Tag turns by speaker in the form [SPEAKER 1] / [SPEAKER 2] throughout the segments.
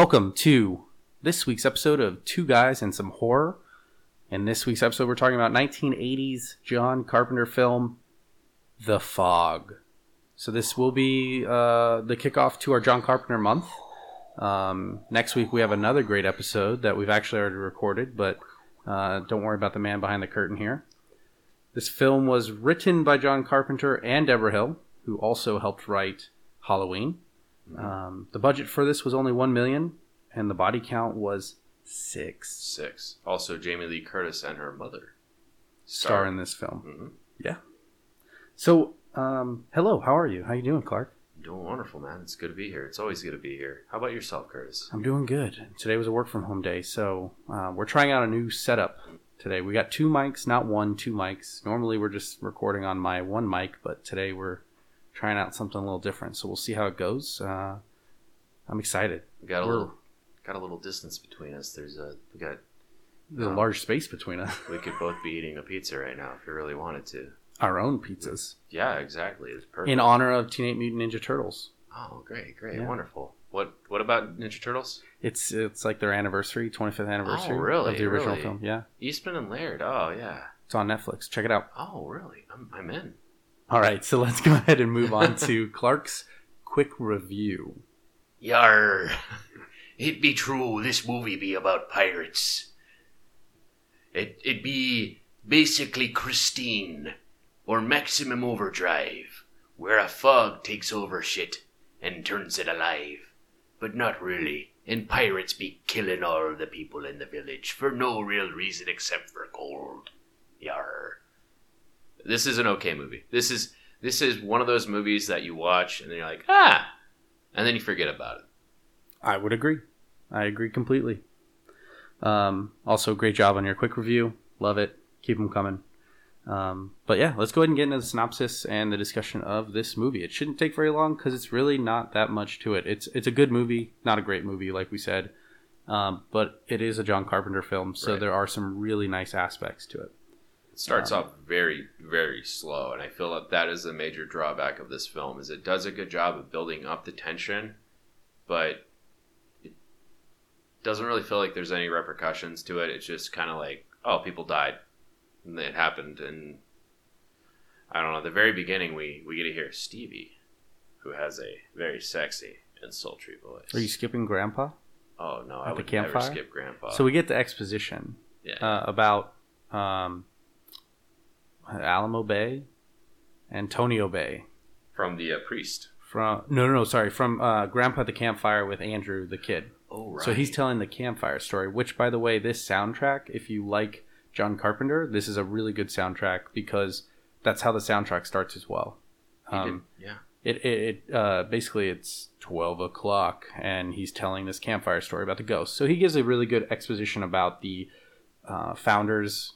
[SPEAKER 1] Welcome to this week's episode of Two Guys and Some Horror. In this week's episode, we're talking about 1980s John Carpenter film, The Fog. So this will be uh, the kickoff to our John Carpenter month. Um, next week, we have another great episode that we've actually already recorded, but uh, don't worry about the man behind the curtain here. This film was written by John Carpenter and Debra Hill, who also helped write Halloween. Um, the budget for this was only one million, and the body count was six.
[SPEAKER 2] Six. Also, Jamie Lee Curtis and her mother.
[SPEAKER 1] Star in this film.
[SPEAKER 2] Mhm.
[SPEAKER 1] Yeah. So, um, hello. How are you? How you doing, Clark?
[SPEAKER 2] Doing wonderful, man. It's good to be here. It's always good to be here. How about yourself, Curtis?
[SPEAKER 1] I'm doing good. Today was a work from home day, so uh, we're trying out a new setup today. We got two mics, not one, two mics. Normally we're just recording on my one mic, but today we're trying out something a little different. So we'll see how it goes. Uh, I'm excited.
[SPEAKER 2] We got a
[SPEAKER 1] We're-
[SPEAKER 2] little, got a little distance between us. There's a, we got,
[SPEAKER 1] There's a
[SPEAKER 2] Um,
[SPEAKER 1] large space between us.
[SPEAKER 2] we could both be eating a pizza right now if we really wanted to.
[SPEAKER 1] Our own pizzas
[SPEAKER 2] Yeah, exactly. It's perfect.
[SPEAKER 1] in honor of Teenage Mutant Ninja Turtles.
[SPEAKER 2] oh, great, great,
[SPEAKER 1] Yeah.
[SPEAKER 2] wonderful. What, what about Ninja Turtles?
[SPEAKER 1] It's it's like their anniversary, 25th anniversary
[SPEAKER 2] Oh, really?
[SPEAKER 1] of the original
[SPEAKER 2] Really?
[SPEAKER 1] film. Yeah,
[SPEAKER 2] Eastman and Laird. Oh, yeah.
[SPEAKER 1] it's on Netflix. Check it out.
[SPEAKER 2] Oh, really? I'm, I'm in.
[SPEAKER 1] All right, so let's go ahead and move on to Clark's quick review.
[SPEAKER 3] Yar. It be true, this movie be about pirates. It it be basically Christine or Maximum Overdrive, where a fog takes over shit and turns it alive. But not really. And pirates be killing all the people in the village for no real reason except for gold. Yar.
[SPEAKER 2] This is an okay movie. This is this is one of those movies that you watch and then you're like, ah, and then you forget about it.
[SPEAKER 1] I would agree. I agree completely. Um, also, great job on your quick review. Love it. Keep them coming. Um, but yeah, let's go ahead and get into the synopsis and the discussion of this movie. It shouldn't take very long because it's really not that much to it. It's it's a good movie, not a great movie, like we said, um, but it is a John Carpenter film, so
[SPEAKER 2] Right.
[SPEAKER 1] there are some really nice aspects to it.
[SPEAKER 2] Starts
[SPEAKER 1] Um,
[SPEAKER 2] off very very slow, and I feel that that is a major drawback of this film. Is it does a good job of building up the tension, but it doesn't really feel like there's any repercussions to it. It's just kind of like, oh, people died, and it happened, and I don't know. At the very beginning, we we get to hear Stevie, who has a very sexy and sultry voice.
[SPEAKER 1] Are you skipping Grandpa?
[SPEAKER 2] oh no,
[SPEAKER 1] at
[SPEAKER 2] I
[SPEAKER 1] the
[SPEAKER 2] would never skip Grandpa.
[SPEAKER 1] So we get the exposition
[SPEAKER 2] yeah,
[SPEAKER 1] uh, about um, Alamo Bay, Antonio Bay.
[SPEAKER 2] from the uh, priest.
[SPEAKER 1] From no, no, no, sorry, from uh, Grandpa at the campfire with Andrew the kid.
[SPEAKER 2] Oh right.
[SPEAKER 1] So he's telling the campfire story. Which, by the way, this soundtrack, if you like John Carpenter, this is a really good soundtrack because that's how the soundtrack starts as well.
[SPEAKER 2] He did-
[SPEAKER 1] Um,
[SPEAKER 2] yeah.
[SPEAKER 1] it it, it uh, basically it's twelve o'clock, and he's telling this campfire story about the ghost. So he gives a really good exposition about the uh, founders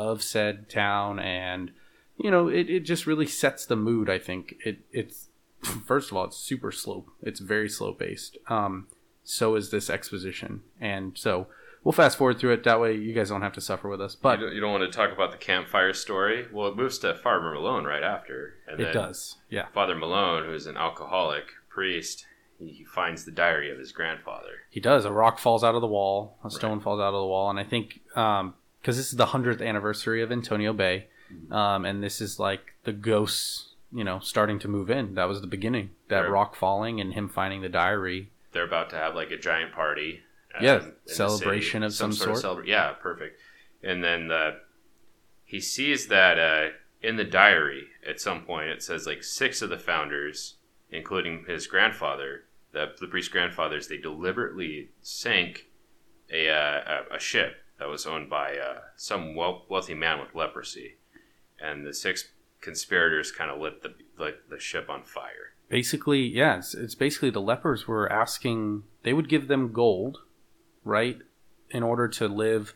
[SPEAKER 1] of said town, and you know, it, it just really sets the mood. I think it it's first of all, it's super slow. It's very slow paced. Um, so is this exposition, and so we'll fast forward through it. That way, you guys don't have to suffer with us. But
[SPEAKER 2] you, don't, you don't want to talk about the campfire story. Well, it moves to Father Malone right after, and
[SPEAKER 1] it does, yeah.
[SPEAKER 2] Father Malone, who's an alcoholic priest, he, finds the diary of his grandfather.
[SPEAKER 1] He does. A rock falls out of the wall. A stone falls out of the wall, and I think because this is the hundredth anniversary of Antonio Bay, um, and this is like the ghosts, you know, starting to move in. That was the beginning. That rock falling and him finding the diary.
[SPEAKER 2] They're about to have like a giant party. uh,
[SPEAKER 1] Yeah,
[SPEAKER 2] in the
[SPEAKER 1] celebration of some sort.
[SPEAKER 2] celebra- yeah, perfect. And then the, he sees that uh, in the diary at some point it says like six of the founders, including his grandfather, the the priest grandfathers, they deliberately sank a uh, a, a ship that was owned by uh, some wealthy man with leprosy, and the six conspirators kind of lit the lit the ship on fire.
[SPEAKER 1] Basically, yeah, it's, it's basically the lepers were asking. They would give them gold, right, in order to live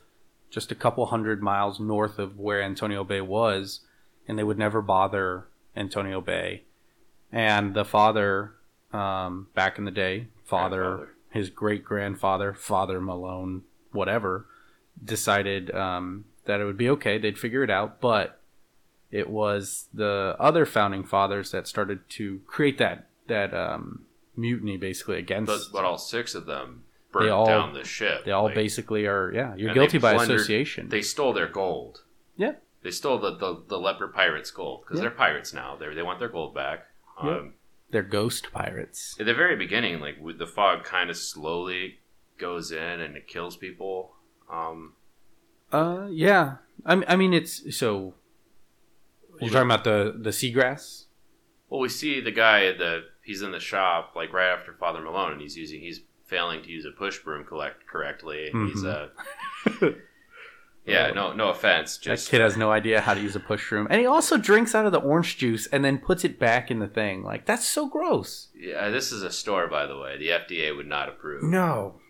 [SPEAKER 1] just a couple hundred miles north of where Antonio Bay was, and they would never bother Antonio Bay. And the father, um, back in the day, father, his great grandfather, Father Malone, whatever, decided um, that it would be okay. They'd figure it out, but it was the other founding fathers that started to create that that um, mutiny, basically against.
[SPEAKER 2] but all six of them
[SPEAKER 1] They all-
[SPEAKER 2] down the ship.
[SPEAKER 1] They all
[SPEAKER 2] Like,
[SPEAKER 1] basically are. Yeah, you're guilty by
[SPEAKER 2] plundered-
[SPEAKER 1] association.
[SPEAKER 2] They stole their gold.
[SPEAKER 1] Yeah.
[SPEAKER 2] They stole the, the, the leper pirates' gold because
[SPEAKER 1] Yeah.
[SPEAKER 2] they're pirates now. They they want their gold back. Um,
[SPEAKER 1] Yep. They're ghost pirates.
[SPEAKER 2] At the very beginning, like the fog, kind of slowly goes in and it kills people. Um,
[SPEAKER 1] Uh, yeah. I mean, I mean, it's so. You're talking about the the seagrass.
[SPEAKER 2] well, we see the guy at the he's in the shop like right after Father Malone, and he's using he's failing to use a push broom collect correctly. And He's uh, yeah, no no offense,
[SPEAKER 1] That
[SPEAKER 2] just
[SPEAKER 1] kid has no idea how to use a push broom, and he also drinks out of the orange juice and then puts it back in the thing. Like that's so gross.
[SPEAKER 2] yeah. This is a store, by the way. The FDA would not approve.
[SPEAKER 1] No,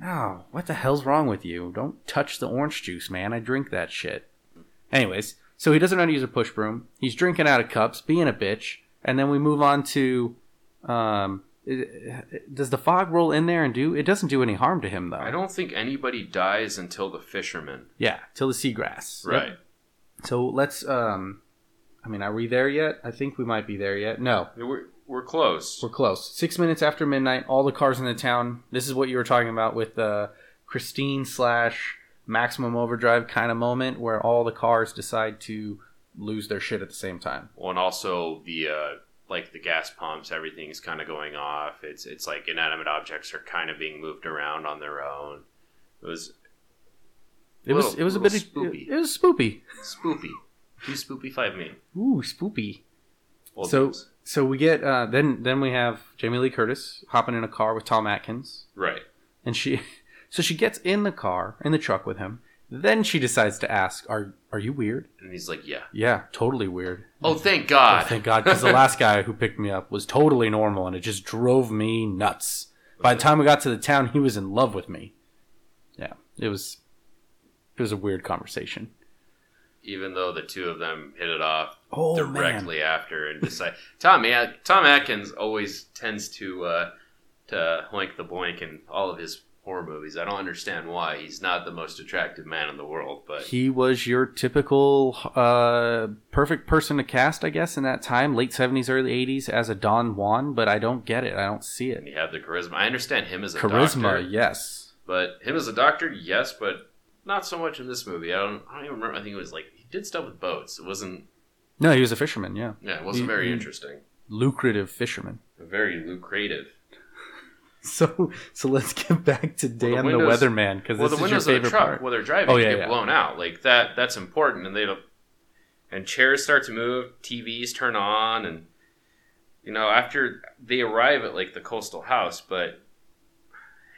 [SPEAKER 1] no. What the hell's wrong with you? Don't touch the orange juice, man. I drink that shit. Anyways, so he doesn't know how to use a push broom. He's drinking out of cups, being a bitch, and then we move on to. Um, does the fog roll in there and do? It doesn't do any harm to him though.
[SPEAKER 2] I don't think anybody dies until the fisherman.
[SPEAKER 1] Yeah, till the seagrass. Yep.
[SPEAKER 2] Right.
[SPEAKER 1] So let's. Um, I mean, are we there yet? I think we might be there yet. No,
[SPEAKER 2] We're, we're close.
[SPEAKER 1] we're close. Six minutes after midnight, all the cars in the town. This is what you were talking about with the Christine slash Maximum Overdrive kind of moment, where all the cars decide to lose their shit at the same time.
[SPEAKER 2] Well, and also the uh, like the gas pumps, everything's kind of going off. It's it's like inanimate objects are kind of being moved around on their own. It was
[SPEAKER 1] It was.
[SPEAKER 2] Little-
[SPEAKER 1] It was a bit.
[SPEAKER 2] spoopy.
[SPEAKER 1] It, it was spoopy.
[SPEAKER 2] spoopy. Two spoopy five me.
[SPEAKER 1] Ooh, spoopy.
[SPEAKER 2] Old
[SPEAKER 1] So-
[SPEAKER 2] news.
[SPEAKER 1] So we get uh, then. Then we have Jamie Lee Curtis hopping in a car with Tom Atkins.
[SPEAKER 2] right.
[SPEAKER 1] and she so she gets in the car in the truck with him then she decides to ask are are you weird
[SPEAKER 2] And he's like, yeah.
[SPEAKER 1] yeah totally weird
[SPEAKER 2] Oh, thank
[SPEAKER 1] oh,
[SPEAKER 2] God.
[SPEAKER 1] thank god because the last guy who picked me up was totally normal and it just drove me nuts by the time we got to the town he was in love with me yeah it was it was a weird conversation
[SPEAKER 2] Even though the two of them hit it off
[SPEAKER 1] oh
[SPEAKER 2] directly after and decide. Tom, yeah, Tom Atkins always tends to uh, to hoink the boink in all of his horror movies. I don't understand why. He's not the most attractive man in the world, but
[SPEAKER 1] he was your typical uh, perfect person to cast, I guess, in that time, late seventies, early eighties, as a Don Juan. But I don't get it. I don't see it.
[SPEAKER 2] he had the charisma. I understand him as a
[SPEAKER 1] Charisma,
[SPEAKER 2] doctor,
[SPEAKER 1] yes.
[SPEAKER 2] but him as a doctor, yes, but not so much in this movie. I don't. I don't even remember. I think it was like he did stuff with boats. It wasn't.
[SPEAKER 1] No, he was a fisherman. Yeah,
[SPEAKER 2] Yeah, it wasn't
[SPEAKER 1] He-
[SPEAKER 2] very
[SPEAKER 1] he-
[SPEAKER 2] interesting.
[SPEAKER 1] lucrative fisherman.
[SPEAKER 2] Very lucrative.
[SPEAKER 1] So, so let's get back to Dan the,
[SPEAKER 2] windows-
[SPEAKER 1] weatherman because
[SPEAKER 2] well,
[SPEAKER 1] this
[SPEAKER 2] the
[SPEAKER 1] is your
[SPEAKER 2] windows of the
[SPEAKER 1] favorite
[SPEAKER 2] truck
[SPEAKER 1] part.
[SPEAKER 2] while they're driving
[SPEAKER 1] Oh, yeah,
[SPEAKER 2] get
[SPEAKER 1] yeah.
[SPEAKER 2] blown out. Like that. That's important, and they don't. And chairs start to move. TVs turn on, and you know after they arrive at like the coastal house, but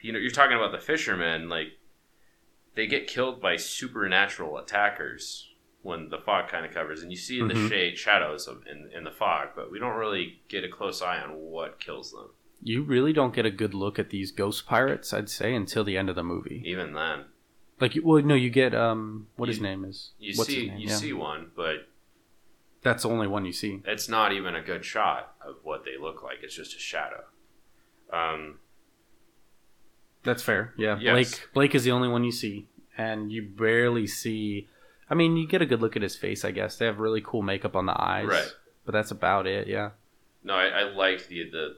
[SPEAKER 2] you know you're talking about the fishermen. Like they get killed by supernatural attackers when the fog kind of covers, and you see the
[SPEAKER 1] Mhm.
[SPEAKER 2] shade shadows of in, in the fog, but we don't really get a close eye on what kills them.
[SPEAKER 1] You really don't get a good look at these ghost pirates, I'd say, until the end of the movie.
[SPEAKER 2] Even then,
[SPEAKER 1] Like, you, well, no, you get um, what his name is.
[SPEAKER 2] you
[SPEAKER 1] What's
[SPEAKER 2] see you
[SPEAKER 1] Yeah.
[SPEAKER 2] see one, but
[SPEAKER 1] That's the only one you see.
[SPEAKER 2] it's not even a good shot of what they look like. It's just a shadow. Um,
[SPEAKER 1] That's fair. Yeah,
[SPEAKER 2] Yes.
[SPEAKER 1] Blake. Blake is the only one you see, and you barely see. I mean, you get a good look at his face. I guess they have really cool makeup on the eyes,
[SPEAKER 2] Right.
[SPEAKER 1] But that's about it. Yeah.
[SPEAKER 2] no, I, I liked the the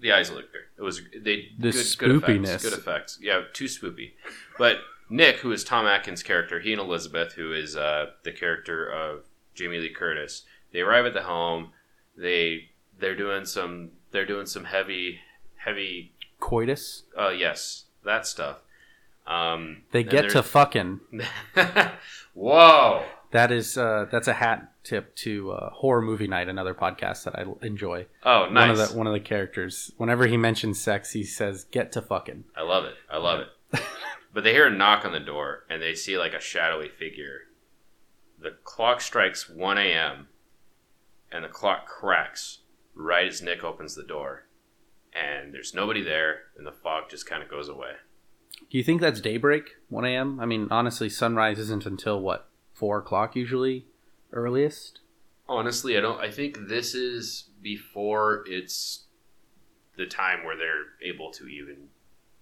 [SPEAKER 2] the eyes looked good. It was they
[SPEAKER 1] The
[SPEAKER 2] good, good effects. Good effects. Yeah, too spoopy. But Nick, who is Tom Atkins' character, he and Elizabeth, who is uh, the character of Jamie Lee Curtis, they arrive at the home. They they're doing some they're doing some heavy heavy
[SPEAKER 1] Coitus.
[SPEAKER 2] uh yes that stuff. Um,
[SPEAKER 1] They get to fucking.
[SPEAKER 2] Whoa.
[SPEAKER 1] That is uh, that's a hat tip to uh, horror movie night, another podcast that I enjoy.
[SPEAKER 2] Oh, nice.
[SPEAKER 1] One of the one of the characters, whenever he mentions sex, he says, "Get to fucking."
[SPEAKER 2] I love it. I love it. but they hear a knock on the door and they see like a shadowy figure. The clock strikes 1 a.m. and the clock cracks right as Nick opens the door. And there's nobody there and the fog just kind of goes away.
[SPEAKER 1] Do you think that's daybreak, one a.m.? I mean, honestly, sunrise isn't until what four o'clock usually, earliest.
[SPEAKER 2] Honestly, I don't. I think this is before it's the time where they're able to even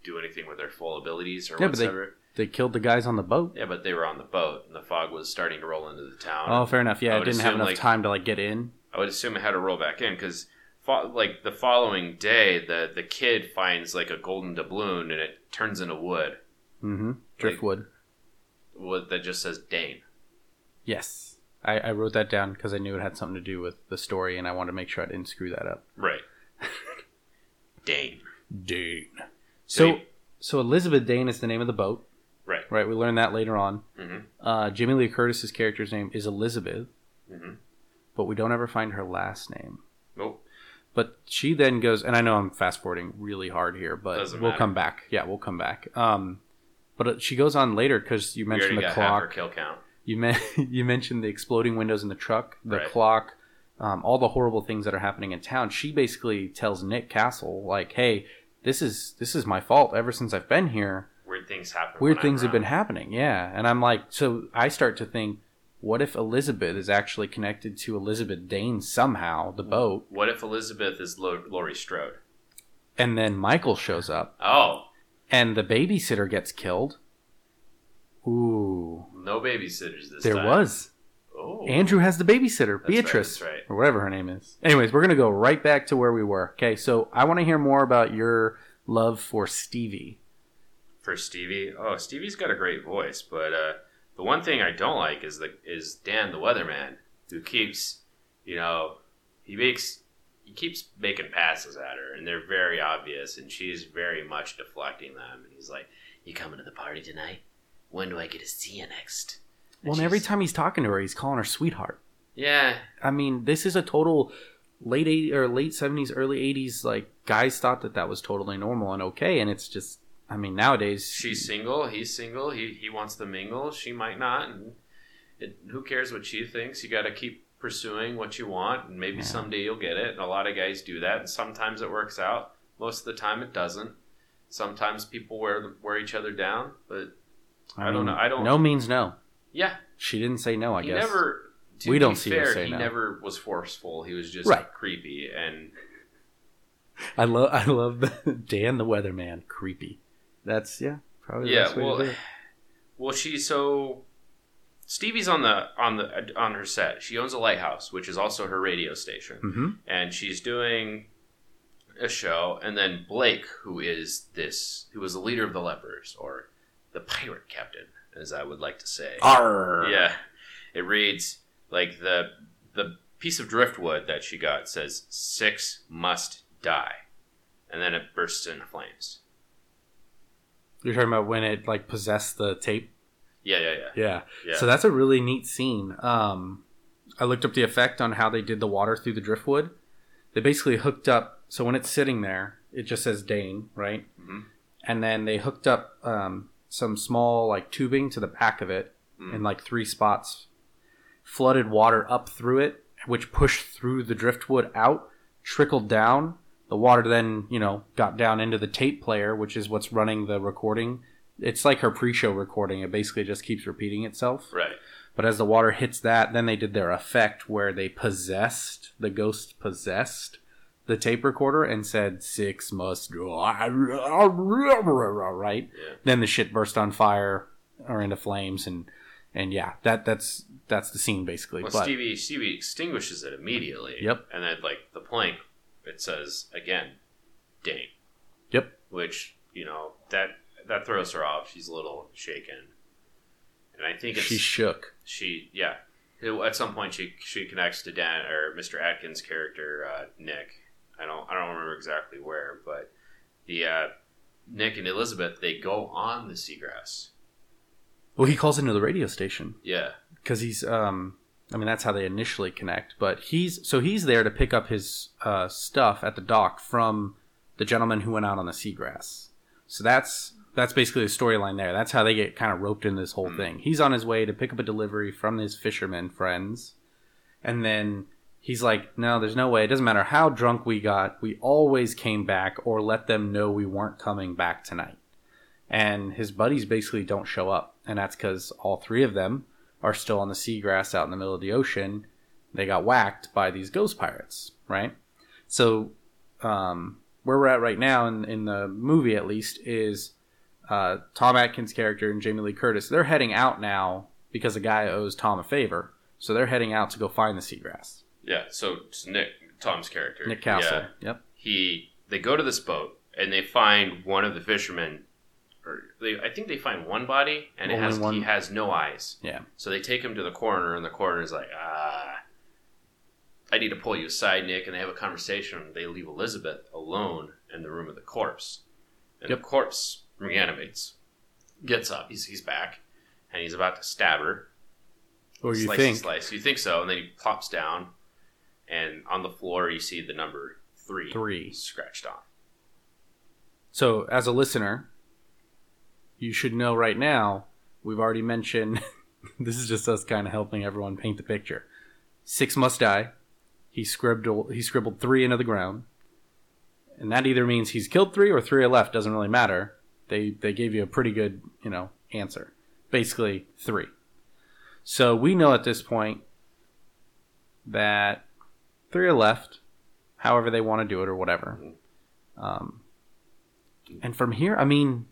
[SPEAKER 2] do anything with their full abilities or
[SPEAKER 1] Yeah, but they-
[SPEAKER 2] whatever.
[SPEAKER 1] They killed the guys on the boat.
[SPEAKER 2] Yeah, but they were on the boat and the fog was starting to roll into the town.
[SPEAKER 1] Oh, fair enough. Yeah, it didn't have enough
[SPEAKER 2] like-
[SPEAKER 1] time to like get in.
[SPEAKER 2] I would assume it had to roll back in because fo- like the following day, the the kid finds like a golden doubloon and it turns into wood.
[SPEAKER 1] Mm-hmm. Driftwood.
[SPEAKER 2] Wood that just says Dane.
[SPEAKER 1] Yes. I, I wrote that down because I knew it had something to do with the story, and I wanted to make sure I didn't screw that up.
[SPEAKER 2] Right. Dane.
[SPEAKER 1] Dane.
[SPEAKER 2] So,
[SPEAKER 1] So, so Elizabeth Dane is the name of the boat,
[SPEAKER 2] right.
[SPEAKER 1] right? We learned that later on.
[SPEAKER 2] hmm
[SPEAKER 1] Uh, Jamie Lee Curtis's character's name is Elizabeth,
[SPEAKER 2] hmm
[SPEAKER 1] but we don't ever find her last name. But she then goes, and I know I'm fast forwarding really hard here, but
[SPEAKER 2] Doesn't
[SPEAKER 1] we'll
[SPEAKER 2] matter.
[SPEAKER 1] come back. Yeah, we'll come back. Um, but uh, she goes on later because you
[SPEAKER 2] We already
[SPEAKER 1] mentioned the
[SPEAKER 2] got half her
[SPEAKER 1] clock.
[SPEAKER 2] kill count.
[SPEAKER 1] You men- you mentioned the exploding windows in the truck, the
[SPEAKER 2] Right.
[SPEAKER 1] clock, um, all the horrible things that are happening in town. She basically tells Nick Castle, like, "Hey, this is this is my fault. Ever since I've been here,
[SPEAKER 2] Weird things happen.
[SPEAKER 1] weird
[SPEAKER 2] when
[SPEAKER 1] things have been
[SPEAKER 2] around.
[SPEAKER 1] happening." Yeah, and I'm like, so I start to think, what if Elizabeth is actually connected to Elizabeth Dane somehow, the boat,
[SPEAKER 2] What if Elizabeth is Lo- Laurie Strode?
[SPEAKER 1] and then Michael shows up
[SPEAKER 2] Oh,
[SPEAKER 1] and the babysitter gets killed? Ooh,
[SPEAKER 2] no babysitters this
[SPEAKER 1] there
[SPEAKER 2] time.
[SPEAKER 1] There was.
[SPEAKER 2] Oh,
[SPEAKER 1] Andrew has the babysitter,
[SPEAKER 2] right,
[SPEAKER 1] Beatrice,
[SPEAKER 2] that's right.
[SPEAKER 1] or whatever her name is. Anyways, we're gonna go right back to where we were. Okay, so I want to hear more about your love for Stevie.
[SPEAKER 2] for Stevie. Oh, Stevie's got a great voice, but uh, the one thing I don't like is the is Dan the weatherman who keeps, you know, he makes he keeps making passes at her, and they're very obvious, and she's very much deflecting them. And he's like,
[SPEAKER 3] You coming to the party tonight? When do I get to see you next? And
[SPEAKER 1] Well, and every time he's talking to her, he's calling her sweetheart.
[SPEAKER 2] "Yeah,
[SPEAKER 1] I mean, this is a total late 80s or late 70s, early 80s. Like guys thought that that was totally normal and okay, and it's just, I mean, nowadays
[SPEAKER 2] she's single, he's single, he he wants to mingle, she might not, and it, who cares what she thinks? You got to keep pursuing what you want, and maybe
[SPEAKER 1] Yeah.
[SPEAKER 2] someday you'll get it. And a lot of guys do that, and sometimes it works out. Most of the time, it doesn't. Sometimes people wear wear each other down, but I don't know, I don't-
[SPEAKER 1] No means no.
[SPEAKER 2] yeah,
[SPEAKER 1] She didn't say no. I
[SPEAKER 2] he
[SPEAKER 1] guess.
[SPEAKER 2] never.
[SPEAKER 1] We don't see her
[SPEAKER 2] fair,
[SPEAKER 1] say
[SPEAKER 2] he
[SPEAKER 1] no.
[SPEAKER 2] never was forceful. He was just
[SPEAKER 1] Right.
[SPEAKER 2] creepy, and
[SPEAKER 1] I love. I love the Dan the Weatherman. Creepy. That's yeah. Probably
[SPEAKER 2] yeah.
[SPEAKER 1] to
[SPEAKER 2] Well, well, she's so. Stevie's on the on the on her set. She owns a lighthouse, which is also her radio station.
[SPEAKER 1] Mm-hmm.
[SPEAKER 2] and she's doing a show and then blake who is this who was the leader of the lepers or the pirate captain as i would like to say
[SPEAKER 1] Arr.
[SPEAKER 2] yeah it reads like the the piece of driftwood that she got says six must die and then it bursts into flames
[SPEAKER 1] You're talking about when it like possessed the tape.
[SPEAKER 2] yeah yeah yeah
[SPEAKER 1] Yeah.
[SPEAKER 2] yeah
[SPEAKER 1] So that's a really neat scene. Um, I looked up the effect on how they did the water through the driftwood. They basically hooked up. So when it's sitting there, it just says Dane, right?
[SPEAKER 2] Mhm.
[SPEAKER 1] And then they hooked up um, some small like tubing to the back of it
[SPEAKER 2] Mm.
[SPEAKER 1] in like three spots, flooded water up through it, which pushed through the driftwood out, trickled down. The water then, you know, got down into the tape player, which is what's running the recording. It's like her pre-show recording. It basically just keeps repeating itself.
[SPEAKER 2] right
[SPEAKER 1] But as the water hits that, then they did their effect where they possessed the ghost possessed the tape recorder and said six must right.
[SPEAKER 2] yeah
[SPEAKER 1] Then the shit burst on fire or into flames and and yeah, that that's that's the scene basically.
[SPEAKER 2] well
[SPEAKER 1] but
[SPEAKER 2] stevie stevie extinguishes it immediately
[SPEAKER 1] Yep.
[SPEAKER 2] and then like the plank it says again dane
[SPEAKER 1] yep,
[SPEAKER 2] which you know that that throws her off. She's a little shaken, and I think it's
[SPEAKER 1] she shook.
[SPEAKER 2] she yeah. At some point, she she connects to Dan or Mr. Atkins' character uh, Nick. I don't I don't remember exactly where, but the uh, Nick and Elizabeth they go on the seagrass.
[SPEAKER 1] Well, he calls into the radio station.
[SPEAKER 2] Yeah,
[SPEAKER 1] because he's um i mean that's how they initially connect but he's so he's there to pick up his uh, stuff at the dock from the gentleman who went out on the seagrass. So that's that's basically the storyline there. That's how they get kind of roped in this whole
[SPEAKER 2] Hmm.
[SPEAKER 1] thing. He's on his way to pick up a delivery from his fishermen friends and then he's like no there's no way. It doesn't matter how drunk we got we always came back or let them know we weren't coming back tonight. And his buddies basically don't show up and that's because all three of them are still on the seagrass out in the middle of the ocean they got whacked by these ghost pirates right so um, where we're at right now in, in the movie at least is uh, tom atkins character and jamie lee curtis they're heading out now because a guy owes tom a favor so they're heading out to go find the seagrass
[SPEAKER 2] yeah. So, so Nick Tom's character,
[SPEAKER 1] Nick Castle.
[SPEAKER 2] Yeah,
[SPEAKER 1] Yep.
[SPEAKER 2] he they go to this boat and they find one of the fishermen, or they I think they find one body and it has
[SPEAKER 1] one.
[SPEAKER 2] he has no eyes.
[SPEAKER 1] Yeah.
[SPEAKER 2] So they take him to the coroner, and the coroner's like, ah, I need to pull you aside, Nick. And they have a conversation. They leave Elizabeth alone in the room of the corpse. And
[SPEAKER 1] Yep.
[SPEAKER 2] the corpse reanimates, gets up, he's, he's back, and he's about to stab her.
[SPEAKER 1] Or you
[SPEAKER 2] slice,
[SPEAKER 1] think?
[SPEAKER 2] Slice. You think so. And then he plops down, and on the floor, you see the number three,
[SPEAKER 1] Three.
[SPEAKER 2] scratched on.
[SPEAKER 1] So, as a listener, you should know right now. We've already mentioned. this is just us kind of helping everyone paint the picture. Six must die. He scribbled. He scribbled three into the ground, and that either means he's killed three or three are left. Doesn't really matter. They they gave you a pretty good you know answer. Basically three. So we know at this point that three are left. However they want to do it or whatever. Um, and from here, I mean,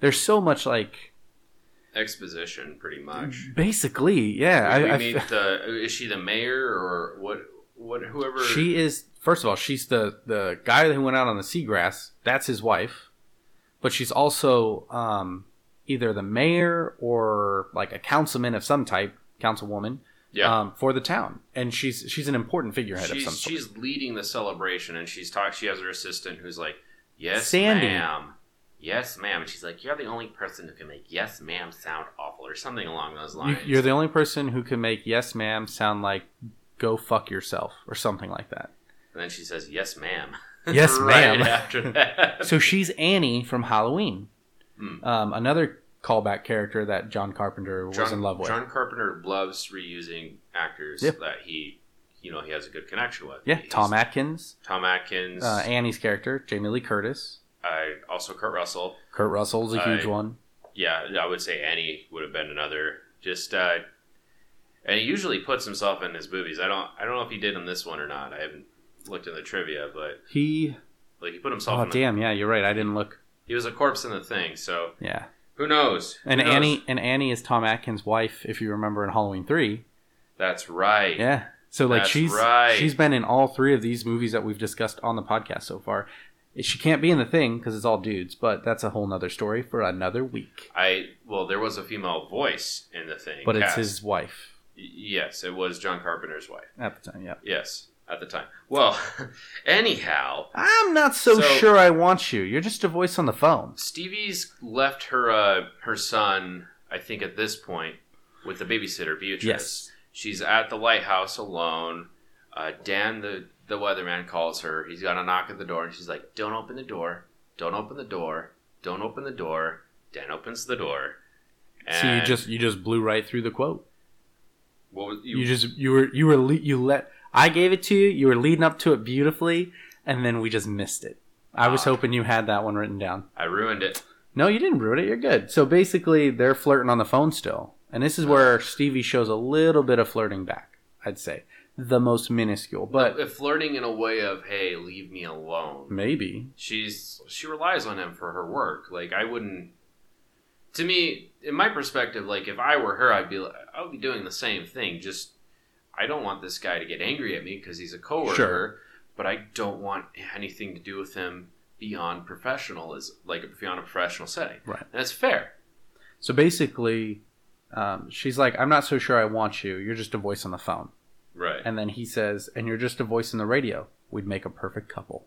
[SPEAKER 1] there's so much like
[SPEAKER 2] Exposition, pretty much.
[SPEAKER 1] basically, yeah.
[SPEAKER 2] we
[SPEAKER 1] I, I
[SPEAKER 2] meet the. Is she the mayor or what? What? Whoever.
[SPEAKER 1] she is first of all, she's the the guy who went out on the seagrass. That's his wife, but she's also um, either the mayor or like a councilman of some type, councilwoman,
[SPEAKER 2] Yeah.
[SPEAKER 1] um, for the town, and she's she's an important figurehead of some
[SPEAKER 2] she's
[SPEAKER 1] sort.
[SPEAKER 2] she's leading the celebration and she's talk she has her assistant who's like yes
[SPEAKER 1] Sandy.
[SPEAKER 2] ma'am yes ma'am and she's like you're the only person who can make yes ma'am sound awful or something along those lines
[SPEAKER 1] you're the only person who can make "Yes, ma'am" sound like "Go fuck yourself" or something like that.
[SPEAKER 2] and then she says yes ma'am
[SPEAKER 1] Yes,
[SPEAKER 2] right
[SPEAKER 1] ma'am.
[SPEAKER 2] after that
[SPEAKER 1] So she's Annie from Halloween.
[SPEAKER 2] Hmm.
[SPEAKER 1] Um, another callback character that John Carpenter was in love with.
[SPEAKER 2] John Carpenter loves reusing actors that he you know he has a good connection with
[SPEAKER 1] yeah,
[SPEAKER 2] He's-
[SPEAKER 1] Tom Atkins,
[SPEAKER 2] Tom Atkins
[SPEAKER 1] uh, Annie's character, Jamie Lee Curtis,
[SPEAKER 2] I also Kurt Russell
[SPEAKER 1] Kurt Russell's a huge
[SPEAKER 2] I-
[SPEAKER 1] one.
[SPEAKER 2] yeah, I would say Annie would have been another. Just uh, and he usually puts himself in his movies. I don't I don't know if he did in this one or not. I haven't looked in the trivia, but
[SPEAKER 1] He,
[SPEAKER 2] like he put himself.
[SPEAKER 1] oh
[SPEAKER 2] in the,
[SPEAKER 1] damn, yeah, you're right. I didn't look.
[SPEAKER 2] he was a corpse in the thing. So
[SPEAKER 1] Yeah,
[SPEAKER 2] who knows? Who
[SPEAKER 1] and
[SPEAKER 2] knows?
[SPEAKER 1] Annie and Annie is Tom Atkins' wife, if you remember in Halloween three.
[SPEAKER 2] That's right.
[SPEAKER 1] Yeah. So like
[SPEAKER 2] That's
[SPEAKER 1] she's
[SPEAKER 2] right.
[SPEAKER 1] she's been in all three of these movies that we've discussed on the podcast so far. She can't be in the thing because it's all dudes, but that's a whole nother story for another week.
[SPEAKER 2] I well, there was a female voice in the thing,
[SPEAKER 1] But it's his wife
[SPEAKER 2] Y- Yes, it was John Carpenter's wife.
[SPEAKER 1] at the time. Yeah.
[SPEAKER 2] Yes, at the time. Well, anyhow,
[SPEAKER 1] I'm not so,
[SPEAKER 2] So-
[SPEAKER 1] sure I want you. You're just a voice on the phone.
[SPEAKER 2] Stevie's left her uh, her son. I think at this point with the babysitter Beatrice.
[SPEAKER 1] Yes.
[SPEAKER 2] She's at the lighthouse alone. Uh, Dan, the the weatherman, calls her. He's got a knock at the door, and she's like, "Don't open the door. Don't open the door. Don't open the door." Dan opens the door.
[SPEAKER 1] So you just you just blew right through the quote.
[SPEAKER 2] what was
[SPEAKER 1] You, just you were you were le- you let I gave it to you. You were leading up to it beautifully, and then we just missed it. I was
[SPEAKER 2] Ah.
[SPEAKER 1] hoping you had that one written down.
[SPEAKER 2] I ruined it.
[SPEAKER 1] No, you didn't ruin it. You're good. So basically, they're flirting on the phone still, and this is where Stevie shows a little bit of flirting back. I'd say the most minuscule, but
[SPEAKER 2] If flirting in a way of, "Hey, leave me alone."
[SPEAKER 1] maybe
[SPEAKER 2] she's she relies on him for her work. Like I wouldn't. To me, in my perspective, like if I were her, I'd be like, I would be doing the same thing. Just I don't want this guy to get angry at me because he's a coworker,
[SPEAKER 1] Sure.
[SPEAKER 2] but I don't want anything to do with him beyond professional is like beyond a professional setting.
[SPEAKER 1] Right.
[SPEAKER 2] and it's fair.
[SPEAKER 1] so. Basically, um, she's like, "I'm not so sure I want you. You're just a voice on the phone."
[SPEAKER 2] Right.
[SPEAKER 1] And then he says, "And you're just a voice in the radio. We'd make a perfect couple."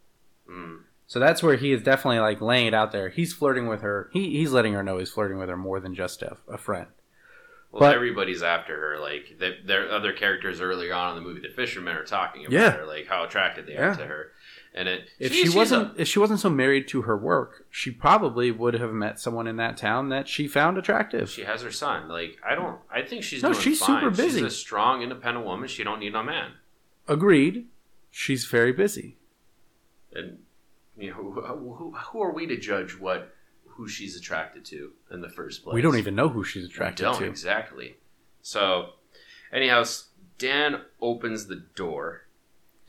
[SPEAKER 2] Mm.
[SPEAKER 1] So that's where he is definitely like laying it out there. He's flirting with her. He, he's letting her know he's flirting with her more than just a, a friend.
[SPEAKER 2] Well,
[SPEAKER 1] But-
[SPEAKER 2] everybody's after her. Like there are other characters earlier on in the movie, the fishermen are talking about
[SPEAKER 1] Yeah.
[SPEAKER 2] her, like how attracted they
[SPEAKER 1] Yeah.
[SPEAKER 2] are to her. And it,
[SPEAKER 1] If
[SPEAKER 2] she's-
[SPEAKER 1] she wasn't if she wasn't so married to her work, she probably would have met someone in that town that she found attractive.
[SPEAKER 2] She has her son. Like I don't. I think she's
[SPEAKER 1] No,
[SPEAKER 2] doing
[SPEAKER 1] she's
[SPEAKER 2] fine.
[SPEAKER 1] super busy.
[SPEAKER 2] She's a strong, independent woman. She don't need a man.
[SPEAKER 1] Agreed. She's very busy.
[SPEAKER 2] And you know, who, who, who are we to judge what who she's attracted to in the first place?
[SPEAKER 1] We don't even know who she's
[SPEAKER 2] We
[SPEAKER 1] attracted
[SPEAKER 2] don't
[SPEAKER 1] to.
[SPEAKER 2] exactly. So, anyhow, Dan opens the door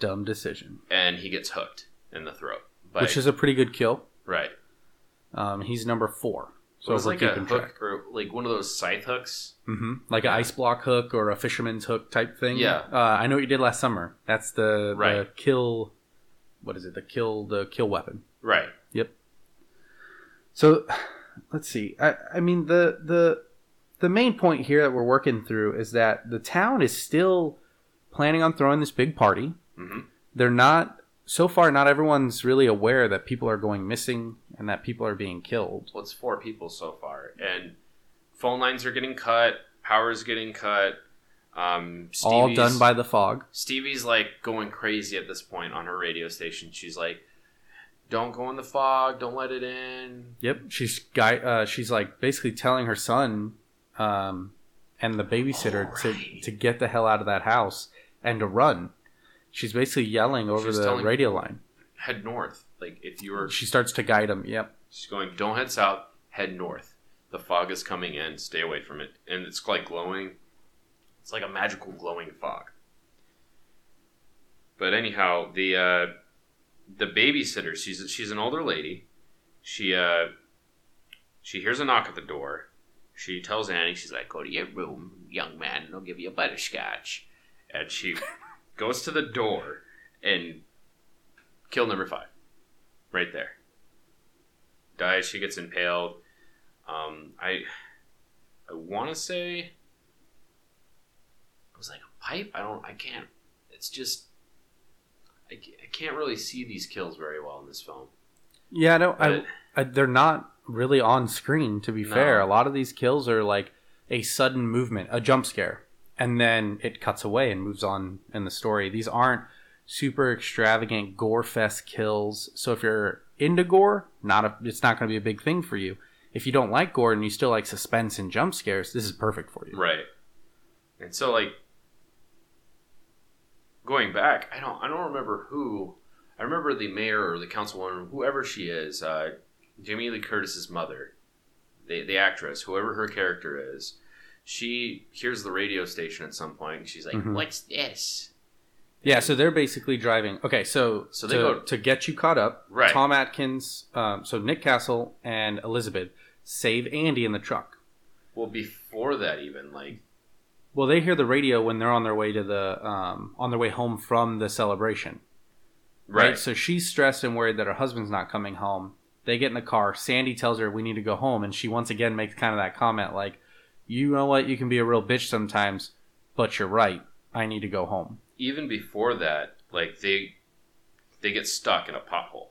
[SPEAKER 1] Dumb decision.
[SPEAKER 2] and he gets hooked in the throat.
[SPEAKER 1] Which is a pretty good kill.
[SPEAKER 2] right.
[SPEAKER 1] Um, he's number four.
[SPEAKER 2] So
[SPEAKER 1] So
[SPEAKER 2] it was
[SPEAKER 1] we're
[SPEAKER 2] like a
[SPEAKER 1] keeping
[SPEAKER 2] hook,
[SPEAKER 1] track.
[SPEAKER 2] or like one of those scythe hooks.
[SPEAKER 1] hmm Like an ice block hook or a fisherman's hook type thing.
[SPEAKER 2] Yeah.
[SPEAKER 1] Uh, I know what you did last summer. That's the, the
[SPEAKER 2] Right.
[SPEAKER 1] kill. What is it? The kill the kill weapon.
[SPEAKER 2] Right. Yep.
[SPEAKER 1] So, let's see. I, I mean the the the main point here that we're working through is that the town is still planning on throwing this big party.
[SPEAKER 2] Hmm
[SPEAKER 1] They're not so far. Not everyone's really aware that people are going missing and that people are being killed.
[SPEAKER 2] Well, it's four people so far, and phone lines are getting cut. Power's getting cut. Um,
[SPEAKER 1] All done by the fog.
[SPEAKER 2] Stevie's like going crazy at this point on her radio station. She's like, "Don't go in the fog. Don't let it in."
[SPEAKER 1] Yep, she's guy. Uh, she's like basically telling her son, um, and the babysitter
[SPEAKER 2] Oh,
[SPEAKER 1] to to get the hell out of that house and to run. She's basically yelling over
[SPEAKER 2] She's
[SPEAKER 1] the
[SPEAKER 2] telling-
[SPEAKER 1] radio line.
[SPEAKER 2] Head north. Like if you were,
[SPEAKER 1] She starts to guide him. Yep.
[SPEAKER 2] she's going, "Don't head south. Head north. The fog is coming in. Stay away from it." And it's like glowing. It's like a magical glowing fog. But anyhow, the uh, the babysitter, she's she's an older lady. She uh, she hears a knock at the door. She tells Annie, she's like, "Go to your room, young man, and I'll give you a butterscotch." And she goes to the door and kill number five, right there. Dies. She gets impaled. Um, I I want to say it was like a pipe. I don't. I can't. It's just. I, I can't really see these kills very well in this film.
[SPEAKER 1] Yeah, no, I, I, they're not really on screen. To be
[SPEAKER 2] No.
[SPEAKER 1] fair, a lot of these kills are like a sudden movement, a jump scare, and then it cuts away and moves on in the story. These aren't super extravagant gore fest kills. So if you're into gore, not a, it's not going to be a big thing for you. If you don't like gore and you still like suspense and jump scares, this is perfect for you.
[SPEAKER 2] Right. And so like going back, I don't I don't remember who I remember the mayor or the councilwoman, whoever she is, uh, Jamie Lee Curtis's mother, the the actress, whoever her character is, she hears the radio station at some point and she's like,
[SPEAKER 1] Mhm.
[SPEAKER 2] What's this?
[SPEAKER 1] Yeah, so they're basically driving. Okay, so
[SPEAKER 2] So
[SPEAKER 1] to,
[SPEAKER 2] they go-
[SPEAKER 1] to get you caught up.
[SPEAKER 2] Right.
[SPEAKER 1] Tom Atkins, um, so Nick Castle and Elizabeth save Andy in the truck.
[SPEAKER 2] Well before that even, like
[SPEAKER 1] Well, they hear the radio when they're on their way to the um, on their way home from the celebration.
[SPEAKER 2] Right.
[SPEAKER 1] So she's stressed and worried that her husband's not coming home. They get in the car. Sandy tells her we need to go home, and she once again makes kind of that comment like, "You know what? You can be a real bitch sometimes, but you're right. I need to go home."
[SPEAKER 2] Even before that, like they they get stuck in a pothole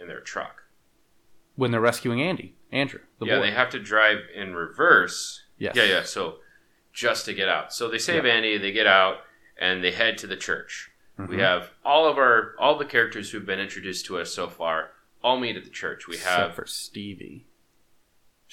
[SPEAKER 2] in their truck.
[SPEAKER 1] When they're rescuing Andy, Andrew, the
[SPEAKER 2] yeah,
[SPEAKER 1] boy.
[SPEAKER 2] they have to drive in reverse.
[SPEAKER 1] Yes.
[SPEAKER 2] Yeah, yeah. So just to get out. So they save Andy, they get out, and they head to the church. We
[SPEAKER 1] Mhm.
[SPEAKER 2] have all of our all the characters who've been introduced to us so far all meet at the church. We
[SPEAKER 1] Except
[SPEAKER 2] have
[SPEAKER 1] for Stevie.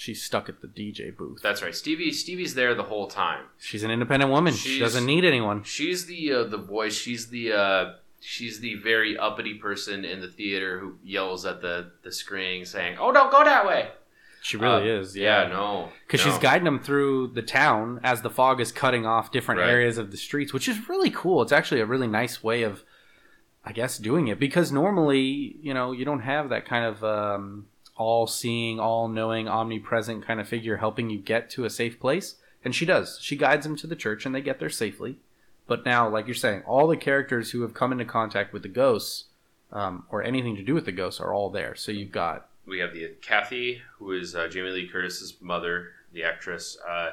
[SPEAKER 1] She's stuck at the DJ booth.
[SPEAKER 2] that's right. Stevie Stevie's there the whole time.
[SPEAKER 1] She's an independent woman. she doesn't need anyone.
[SPEAKER 2] She's the uh, the voice. She's the uh, she's the very uppity person in the theater who yells at the the screen saying, "Oh, don't go that way."
[SPEAKER 1] She really
[SPEAKER 2] Uh,
[SPEAKER 1] is.
[SPEAKER 2] Yeah,
[SPEAKER 1] Yeah.
[SPEAKER 2] no,
[SPEAKER 1] Because
[SPEAKER 2] no.
[SPEAKER 1] she's guiding them through the town as the fog is cutting off different
[SPEAKER 2] Right.
[SPEAKER 1] areas of the streets, which is really cool. It's actually a really nice way of, I guess, doing it. Because normally, you know, you don't have that kind of um, all seeing, all knowing, omnipresent kind of figure helping you get to a safe place. And she does. She guides them to the church and they get there safely. But now, like you're saying, all the characters who have come into contact with the ghosts um, or anything to do with the ghosts are all there. So you've got
[SPEAKER 2] we have the Kathy, who is uh, Jamie Lee Curtis's mother, the actress. Uh,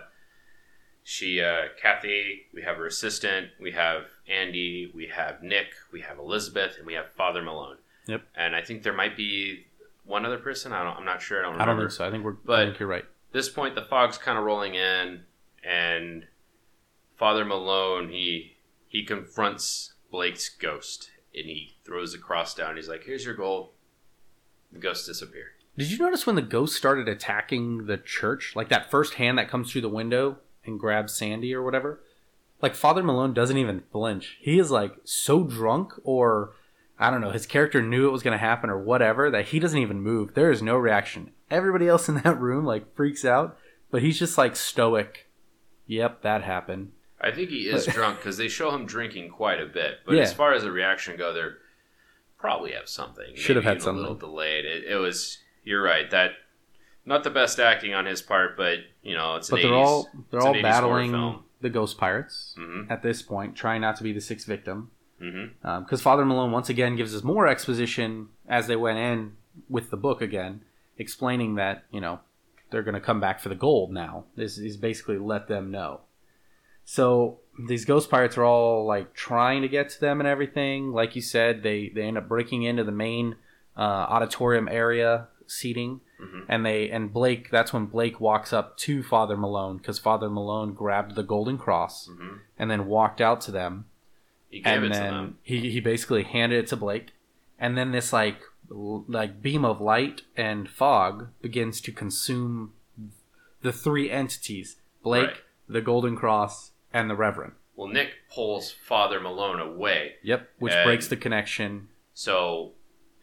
[SPEAKER 2] she, uh, Kathy. We have her assistant. We have Andy. We have Nick. We have Elizabeth, and we have Father Malone.
[SPEAKER 1] Yep.
[SPEAKER 2] And I think there might be one other person. I don't. I'm not sure. I don't.
[SPEAKER 1] I
[SPEAKER 2] Remember.
[SPEAKER 1] don't think so. I think we're.
[SPEAKER 2] But-
[SPEAKER 1] I think you're right.
[SPEAKER 2] this point the fog's kind of rolling in and father malone he he confronts blake's ghost and he throws the cross down he's like here's your gold the ghost disappeared
[SPEAKER 1] Did you notice when the ghost started attacking the church? Like that first hand that comes through the window and grabs Sandy or whatever? Like Father Malone doesn't even flinch. He is like so drunk or I don't know, his character knew it was going to happen or whatever that he doesn't even move. There is no reaction. Everybody else in that room like freaks out, but he's just like stoic. Yep, that happened.
[SPEAKER 2] i think he is drunk because they show him drinking quite a bit but
[SPEAKER 1] Yeah.
[SPEAKER 2] as far as the reaction go they're probably have something
[SPEAKER 1] Should have had
[SPEAKER 2] even a little delayed it, it was you're right that Not the best acting on his part, but you know it's.
[SPEAKER 1] But
[SPEAKER 2] an
[SPEAKER 1] they're
[SPEAKER 2] 80s,
[SPEAKER 1] all they're all
[SPEAKER 2] an 80s horror
[SPEAKER 1] battling the ghost pirates
[SPEAKER 2] Mhm.
[SPEAKER 1] at this point, trying not to be the sixth victim.
[SPEAKER 2] Mm-hmm.
[SPEAKER 1] Because Father Malone once again gives us more exposition as they went in with the book again, explaining that you know they're going to come back for the gold now. This is basically let them know. So these ghost pirates are all like trying to get to them and everything. Like you said, they they end up breaking into the main uh, auditorium area seating,
[SPEAKER 2] Mhm.
[SPEAKER 1] and they and Blake. That's when Blake walks up to Father Malone because Father Malone grabbed the golden cross
[SPEAKER 2] hmm
[SPEAKER 1] and then walked out to them
[SPEAKER 2] He gave
[SPEAKER 1] and
[SPEAKER 2] it to
[SPEAKER 1] then
[SPEAKER 2] them.
[SPEAKER 1] he, he basically handed it to Blake, and then this like l- like beam of light and fog begins to consume the three entities: Blake,
[SPEAKER 2] Right.
[SPEAKER 1] the Golden Cross, and the Reverend.
[SPEAKER 2] Well, Nick pulls Father Malone away,
[SPEAKER 1] Yep, which breaks the connection.
[SPEAKER 2] so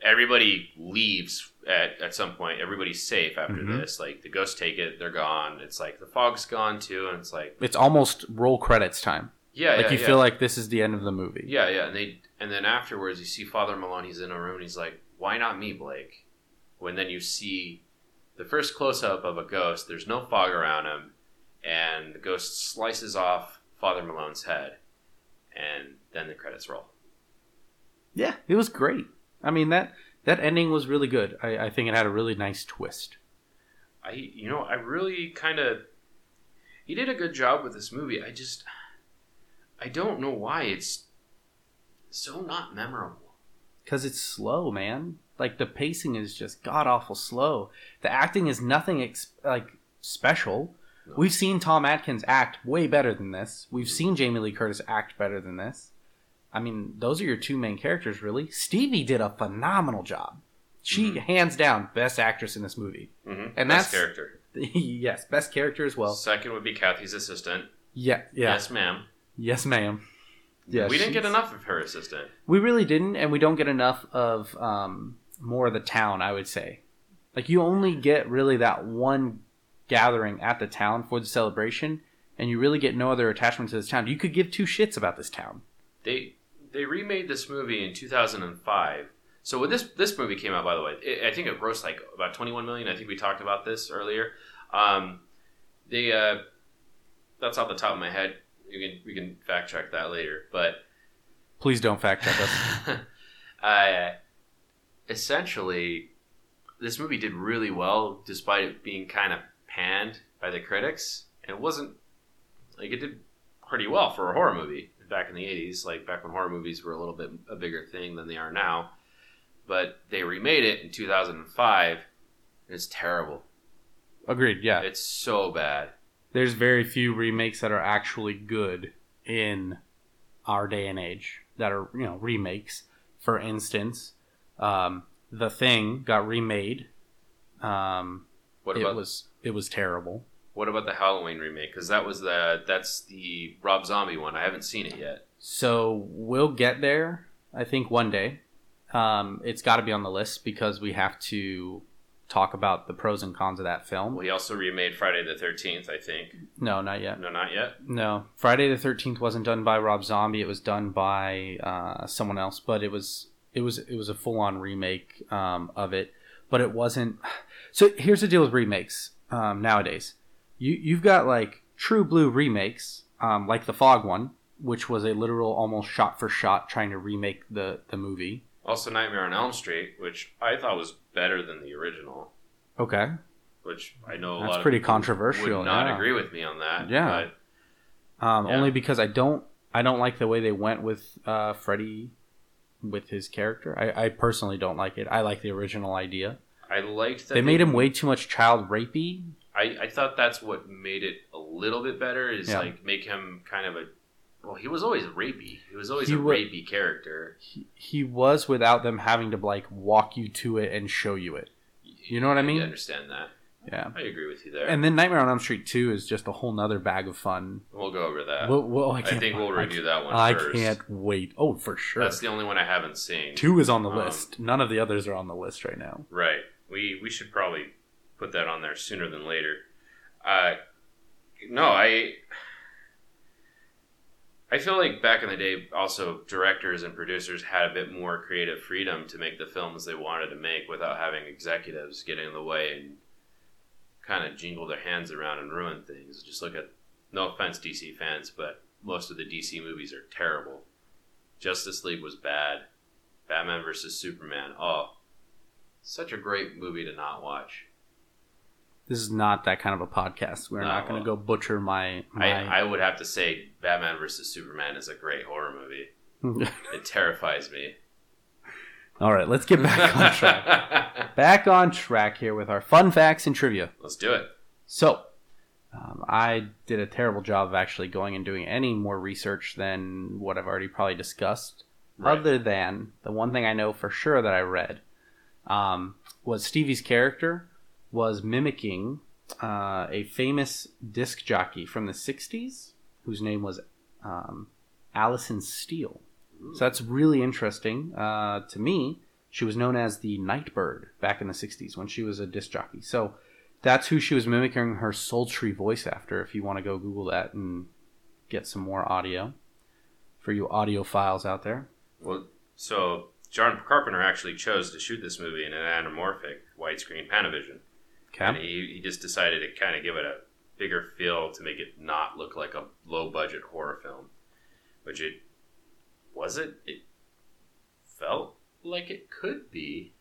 [SPEAKER 2] everybody leaves at, at some point. Everybody's safe after
[SPEAKER 1] Mhm.
[SPEAKER 2] this. Like the ghosts take it, they're gone. It's like the fog's gone too, and it's like
[SPEAKER 1] It's almost roll credits time.
[SPEAKER 2] Yeah,
[SPEAKER 1] like
[SPEAKER 2] yeah,
[SPEAKER 1] you
[SPEAKER 2] yeah.
[SPEAKER 1] feel like this is the end of the movie.
[SPEAKER 2] Yeah, yeah, and they and then afterwards you see Father Malone. He's in a room. and He's like, "Why not me, Blake?" When then you see the first close up of a ghost. There's no fog around him, and the ghost slices off Father Malone's head, and then the credits roll.
[SPEAKER 1] Yeah, it was great. I mean that that ending was really good. I, I think it had a really nice twist.
[SPEAKER 2] I you know I really kind of he did a good job with this movie. I just I don't know why it's so not memorable.
[SPEAKER 1] Because it's slow, man. Like the pacing is just god awful slow. The acting is nothing ex- like special.
[SPEAKER 2] No.
[SPEAKER 1] We've seen Tom Atkins act way better than this. We've seen Jamie Lee Curtis act better than this. I mean, those are your two main characters, really. Stevie did a phenomenal job. She
[SPEAKER 2] Mhm.
[SPEAKER 1] hands down best actress in this movie.
[SPEAKER 2] Mm-hmm.
[SPEAKER 1] And
[SPEAKER 2] Best
[SPEAKER 1] that's-
[SPEAKER 2] character.
[SPEAKER 1] yes, best character as well.
[SPEAKER 2] Second would be Kathy's assistant.
[SPEAKER 1] Yeah, yeah,
[SPEAKER 2] Yes, ma'am.
[SPEAKER 1] Yes, ma'am. Yeah,
[SPEAKER 2] we didn't get enough of her assistant.
[SPEAKER 1] We really didn't, and we don't get enough of um, more of the town. I would say, like you only get really that one gathering at the town for the celebration, and you really get no other attachment to this town. You could give two shits about this town.
[SPEAKER 2] They they remade this movie in 2005. So when this this movie came out, by the way, it, I think it grossed like about 21 million. I think we talked about this earlier. Um, they uh, that's off the top of my head. You can we can fact check that later, but
[SPEAKER 1] Please don't fact check us.
[SPEAKER 2] uh, essentially, this movie did really well despite it being kind of panned by the critics. And it wasn't like it did pretty well for a horror movie back in the 80s, like back when horror movies were a little bit a bigger thing than they are now. But they remade it in 2005, and it's terrible.
[SPEAKER 1] Agreed. Yeah,
[SPEAKER 2] It's so bad.
[SPEAKER 1] There's very few remakes that are actually good in our day and age that are you know remakes. For instance, um, The Thing got remade. Um,
[SPEAKER 2] What
[SPEAKER 1] it
[SPEAKER 2] about
[SPEAKER 1] was it was terrible.
[SPEAKER 2] what about the Halloween remake? Because that was the that's the Rob Zombie one. I haven't seen it yet.
[SPEAKER 1] So we'll get there. I think one day. Um, it's got to be on the list because we have to talk about the pros and cons of that film.
[SPEAKER 2] Well, he also remade Friday the 13th. I think.
[SPEAKER 1] No, not yet.
[SPEAKER 2] No, not yet.
[SPEAKER 1] No, Friday the Thirteenth wasn't done by Rob Zombie. It was done by uh, someone else, but it was it was it was a full on remake um, of it. But it wasn't. So here's the deal with remakes um, nowadays. You you've got like true blue remakes, um, like the Fog one, which was a literal almost shot for shot trying to remake the the movie.
[SPEAKER 2] Also, Nightmare on Elm Street, which I thought was better than the original.
[SPEAKER 1] Okay,
[SPEAKER 2] Which I know a
[SPEAKER 1] That's pretty controversial,
[SPEAKER 2] Would not
[SPEAKER 1] yeah.
[SPEAKER 2] agree with me on that.
[SPEAKER 1] Yeah. um,
[SPEAKER 2] Yeah.
[SPEAKER 1] only because I don't I don't like the way they went with uh, Freddy with his character. I, I personally don't like it. I like the original idea.
[SPEAKER 2] I liked that
[SPEAKER 1] They made him way too much child rapey.
[SPEAKER 2] I, I thought that's what made it a little bit better. Is
[SPEAKER 1] Yeah.
[SPEAKER 2] like make him kind of a. Well, he was always rapey. He was always
[SPEAKER 1] He
[SPEAKER 2] a
[SPEAKER 1] wa-
[SPEAKER 2] rapey character.
[SPEAKER 1] He, he was without them having to like walk you to it and show you it. You know what I mean?
[SPEAKER 2] I understand that.
[SPEAKER 1] Yeah.
[SPEAKER 2] I agree with you there.
[SPEAKER 1] And then Nightmare on Elm Street 2 is just a whole nother bag of fun.
[SPEAKER 2] we'll go over that.
[SPEAKER 1] Well, well, I,
[SPEAKER 2] I think we'll review that one
[SPEAKER 1] I
[SPEAKER 2] first.
[SPEAKER 1] can't wait. Oh, for sure.
[SPEAKER 2] That's the only one I haven't seen.
[SPEAKER 1] Two is on the
[SPEAKER 2] Um,
[SPEAKER 1] list. None of the others are on the list right now.
[SPEAKER 2] Right. We we should probably put that on there sooner than later. Uh, no, I I feel like back in the day, also directors and producers had a bit more creative freedom to make the films they wanted to make without having executives get in the way and kind of jingle their hands around and ruin things. Just look at, no offense, DC fans, but most of the DC movies are terrible. Justice League was bad. Batman versus Superman, oh, such a great movie to not watch.
[SPEAKER 1] This is not that kind of a podcast. We're
[SPEAKER 2] No,
[SPEAKER 1] not going to
[SPEAKER 2] well,
[SPEAKER 1] go butcher my. my...
[SPEAKER 2] I, I would have to say Batman versus Superman is a great horror movie. It terrifies me.
[SPEAKER 1] All right, let's get back on track. back on track here with our fun facts and trivia.
[SPEAKER 2] Let's do it.
[SPEAKER 1] So, um, I did a terrible job of actually going and doing any more research than what I've already probably discussed.
[SPEAKER 2] Right.
[SPEAKER 1] Other than the one thing I know for sure that I read um, was Stevie's character was mimicking uh, a famous disc jockey from the '60s whose name was um, Allison Steele. So that's really interesting uh, to me. She was known as the Nightbird back in the '60s when she was a disc jockey. So that's who she was mimicking her sultry voice after. If you want to go Google that and get some more audio for you audiophiles out there.
[SPEAKER 2] Well, so John Carpenter actually chose to shoot this movie in an anamorphic widescreen Panavision. And he, he just decided to kind of give it a bigger feel to make it not look like a low budget horror film, which it was it. It felt like it could be.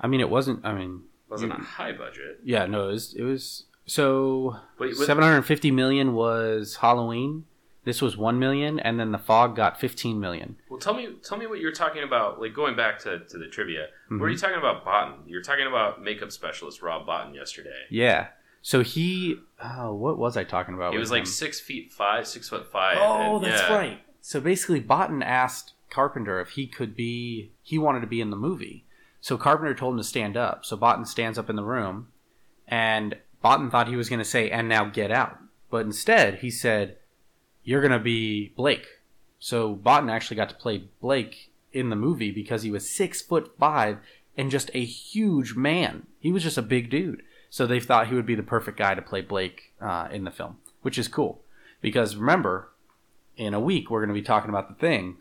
[SPEAKER 1] I mean, it wasn't. I mean,
[SPEAKER 2] It wasn't a high budget.
[SPEAKER 1] yeah, no, it was. It was so
[SPEAKER 2] But
[SPEAKER 1] 750 million was Halloween. This was 1 million, and then the fog got 15 million.
[SPEAKER 2] well, tell me, tell me what you're talking about. Like going back to, to the trivia,
[SPEAKER 1] Mhm.
[SPEAKER 2] what are you talking about? Bottin. You're talking about makeup specialist Rob Bottin yesterday.
[SPEAKER 1] Yeah. So he, oh, what was I talking about?
[SPEAKER 2] He
[SPEAKER 1] with
[SPEAKER 2] was like
[SPEAKER 1] him?
[SPEAKER 2] six feet five, six foot five.
[SPEAKER 1] Oh,
[SPEAKER 2] and-
[SPEAKER 1] that's
[SPEAKER 2] yeah.
[SPEAKER 1] right. So basically, Bottin asked Carpenter if he could be, he wanted to be in the movie. So Carpenter told him to stand up. So Bottin stands up in the room, and Bottin thought he was going to say, and now get out. But instead, he said, you're going to be Blake. So Bottin actually got to play Blake in the movie because he was six foot five and just a huge man. He was just a big dude. So they thought he would be the perfect guy to play Blake uh, in the film, which is cool. Because remember, in a week we're going to be talking about the thing,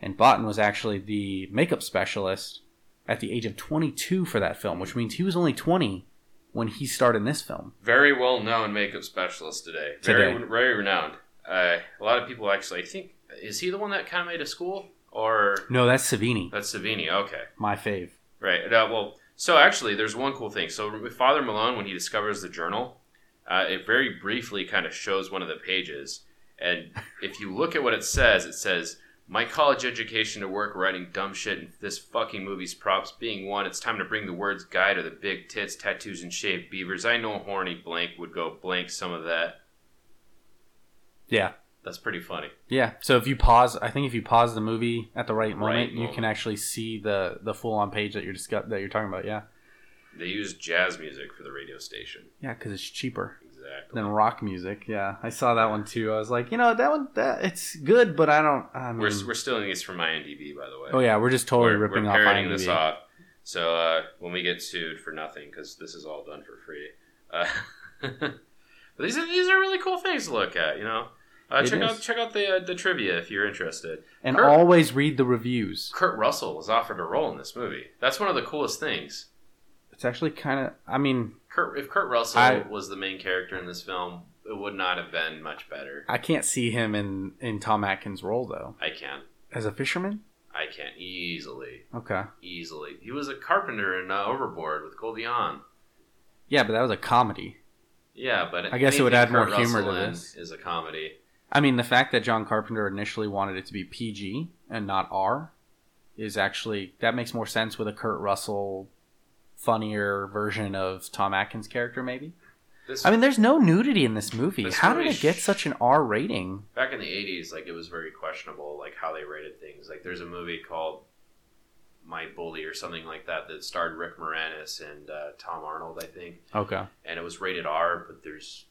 [SPEAKER 1] and Bottin was actually the makeup specialist at the age of 22 for that film, which means he was only 20 when he starred in this film.
[SPEAKER 2] Very well known makeup specialist today. Very
[SPEAKER 1] Today.
[SPEAKER 2] very renowned. Uh, a lot of people actually I think is he the one that kind of made a school or
[SPEAKER 1] No, that's Savini,
[SPEAKER 2] that's Savini? Okay,
[SPEAKER 1] my fave.
[SPEAKER 2] right. Uh, well, so actually, there's one cool thing. So Father Malone, when he discovers the journal, uh, it very briefly kind of shows one of the pages, and if you look at what it says, it says. My college education to work writing dumb shit and this fucking movie's props being one, it's time to bring the words guy to the big tits, tattoos, and shaved beavers. I know horny blank would go blank some of that.
[SPEAKER 1] Yeah.
[SPEAKER 2] That's pretty funny.
[SPEAKER 1] Yeah. So if you pause, I think if you pause the movie at the right moment,
[SPEAKER 2] Right
[SPEAKER 1] you
[SPEAKER 2] moment.
[SPEAKER 1] can actually see the the full on page that you're discuss- that you're talking about. Yeah.
[SPEAKER 2] They use jazz music for the radio station.
[SPEAKER 1] Yeah, because it's cheaper
[SPEAKER 2] Exactly.
[SPEAKER 1] than rock music. Yeah, I saw that one too. I was like, you know, that one, that it's good, but I don't. I mean,
[SPEAKER 2] We're, we're stealing these from IMDb, by the way.
[SPEAKER 1] oh yeah, we're just totally
[SPEAKER 2] we're,
[SPEAKER 1] ripping
[SPEAKER 2] we're
[SPEAKER 1] off
[SPEAKER 2] parroting
[SPEAKER 1] IMDb.
[SPEAKER 2] this off. So uh, when we get sued for nothing, because this is all done for free. Uh, but these are these are really cool things to look at. You know, uh, check
[SPEAKER 1] is.
[SPEAKER 2] out check out the uh, the trivia if you're interested.
[SPEAKER 1] And
[SPEAKER 2] Kurt-
[SPEAKER 1] always read the reviews.
[SPEAKER 2] Kurt Russell was offered a role in this movie. That's one of the coolest things.
[SPEAKER 1] It's actually kind of. I mean,
[SPEAKER 2] Kurt, if Kurt Russell
[SPEAKER 1] I-
[SPEAKER 2] was the main character in this film, it would not have been much better.
[SPEAKER 1] I can't see him in in Tom Atkins' role though.
[SPEAKER 2] I can't.
[SPEAKER 1] As a fisherman.
[SPEAKER 2] I can't easily,
[SPEAKER 1] Okay.
[SPEAKER 2] easily. He was a carpenter in uh, Overboard with Goldie Hawn.
[SPEAKER 1] Yeah, but that was a comedy.
[SPEAKER 2] Yeah, but
[SPEAKER 1] I guess it would add more humor
[SPEAKER 2] Russell
[SPEAKER 1] to this.
[SPEAKER 2] Is a comedy.
[SPEAKER 1] I mean, the fact that John Carpenter initially wanted it to be PG and not R is actually that makes more sense with a Kurt Russell funnier version of Tom Atkins' character maybe.
[SPEAKER 2] This
[SPEAKER 1] I mean, there's no nudity in this movie.
[SPEAKER 2] This
[SPEAKER 1] How did it get such an R rating?
[SPEAKER 2] back in the '80s, like it was very questionable, like how they rated things. Like there's a movie called My Bully or something like that that starred Rick Moranis and uh, Tom Arnold, I think,
[SPEAKER 1] Okay.
[SPEAKER 2] and it was rated R, but there's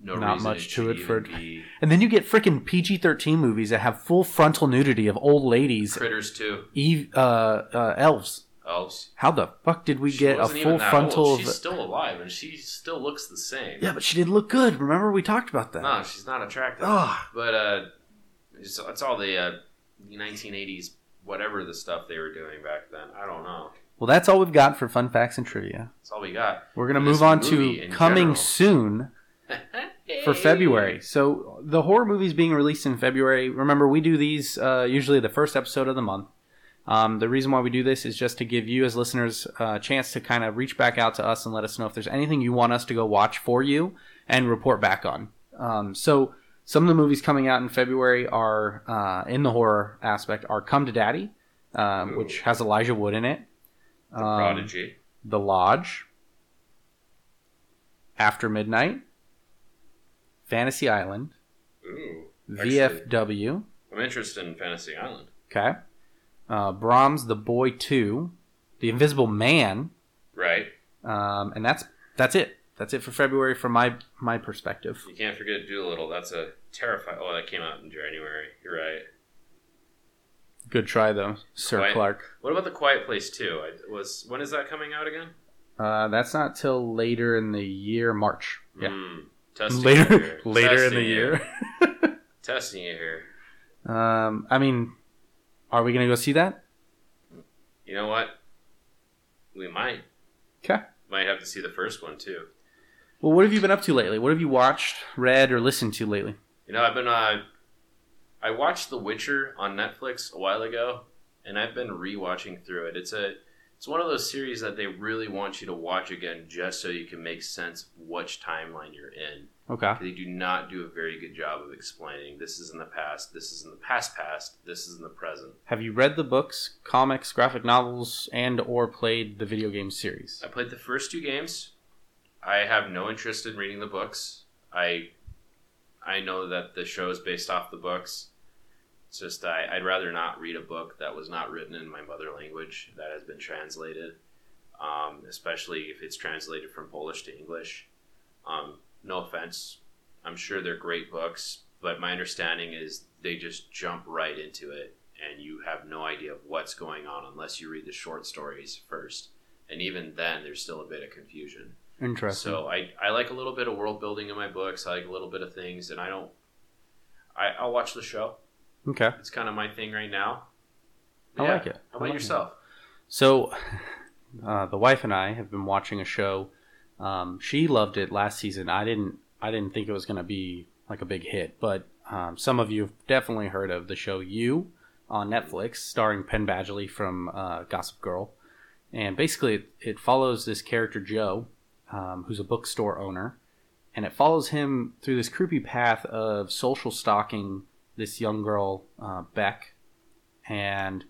[SPEAKER 2] no
[SPEAKER 1] Not much
[SPEAKER 2] it
[SPEAKER 1] to it for-
[SPEAKER 2] be
[SPEAKER 1] And then you get freaking PG-13 movies that have full frontal nudity of old ladies,
[SPEAKER 2] Critters too.
[SPEAKER 1] Eve, uh, uh, elves.
[SPEAKER 2] Elves.
[SPEAKER 1] How the fuck did we
[SPEAKER 2] She
[SPEAKER 1] get a full frontal
[SPEAKER 2] old.
[SPEAKER 1] of?
[SPEAKER 2] She's still alive and she still looks the same.
[SPEAKER 1] Yeah, but she didn't look good. Remember we talked about that.
[SPEAKER 2] No, she's not attractive.
[SPEAKER 1] Ugh.
[SPEAKER 2] But uh, it's, it's all the uh, 1980s, whatever the stuff they were doing back then. I don't know.
[SPEAKER 1] Well, that's all we've got for fun facts and trivia.
[SPEAKER 2] That's all we got.
[SPEAKER 1] We're gonna move on to coming
[SPEAKER 2] general.
[SPEAKER 1] soon for February. So the horror movies being released in February. Remember, we do these uh, usually the first episode of the month. Um, the reason why we do this is just to give you as listeners uh, a chance to kind of reach back out to us and let us know if there's anything you want us to go watch for you and report back on. Um, so some of the movies coming out in February are uh, in the horror aspect are Come to Daddy, um, which has Elijah Wood in it.
[SPEAKER 2] The
[SPEAKER 1] Um,
[SPEAKER 2] Prodigy.
[SPEAKER 1] The Lodge, After Midnight, Fantasy Island,
[SPEAKER 2] Ooh. Actually,
[SPEAKER 1] VFW,
[SPEAKER 2] I'm interested in Fantasy Island.
[SPEAKER 1] okay, uh, Brahms, The Boy Two, The Invisible Man,
[SPEAKER 2] Right.
[SPEAKER 1] um, and that's that's it. That's it for February from my my perspective.
[SPEAKER 2] You can't forget Dolittle. That's a terrifying. Oh, that came out in January. You're right.
[SPEAKER 1] Good try though, Sir
[SPEAKER 2] Quiet-
[SPEAKER 1] Clark.
[SPEAKER 2] What about the Quiet Place too? I, was when is that coming out again?
[SPEAKER 1] Uh, that's not till later in the year, March. Yeah,
[SPEAKER 2] Hmm. Testing
[SPEAKER 1] later later in the
[SPEAKER 2] you.
[SPEAKER 1] year.
[SPEAKER 2] Testing you here.
[SPEAKER 1] um, I mean, are we gonna go see that?
[SPEAKER 2] You know what? We might.
[SPEAKER 1] Okay.
[SPEAKER 2] Might have to see the first one too.
[SPEAKER 1] Well, what have you been up to lately? What have you watched, read, or listened to lately?
[SPEAKER 2] You know, I've been uh I watched The Witcher on Netflix a while ago and I've been rewatching through it. It's a it's one of those series that they really want you to watch again just so you can make sense of which timeline you're in.
[SPEAKER 1] Okay.
[SPEAKER 2] They do not do a very good job of explaining this is in the past, this is in the past past, this is in the present.
[SPEAKER 1] Have you read the books, comics, graphic novels, and or played the video game series?
[SPEAKER 2] I played the first two games. I have no interest in reading the books. I I know that the show is based off the books. It's just I, I'd rather not read a book that was not written in my mother language that has been translated, um, especially if it's translated from Polish to English. Um, no offense, I'm sure they're great books, but my understanding is they just jump right into it, and you have no idea of what's going on unless you read the short stories first. And even then, there's still a bit of confusion.
[SPEAKER 1] Interesting.
[SPEAKER 2] So I, I like a little bit of world building in my books. I like a little bit of things, and I don't. I, I'll watch the show.
[SPEAKER 1] Okay.
[SPEAKER 2] It's kind of my thing right now.
[SPEAKER 1] I
[SPEAKER 2] Yeah.
[SPEAKER 1] like it.
[SPEAKER 2] How about
[SPEAKER 1] like it.
[SPEAKER 2] yourself?
[SPEAKER 1] So, uh, the wife and I have been watching a show. Um, she loved it last season. I didn't. I didn't think it was going to be like a big hit, but um, some of you have definitely heard of the show You on Netflix, starring Penn Badgley from uh, Gossip Girl. And basically, it, it follows this character Joe, um, who's a bookstore owner, and it follows him through this creepy path of social stalking this young girl, uh, Beck, and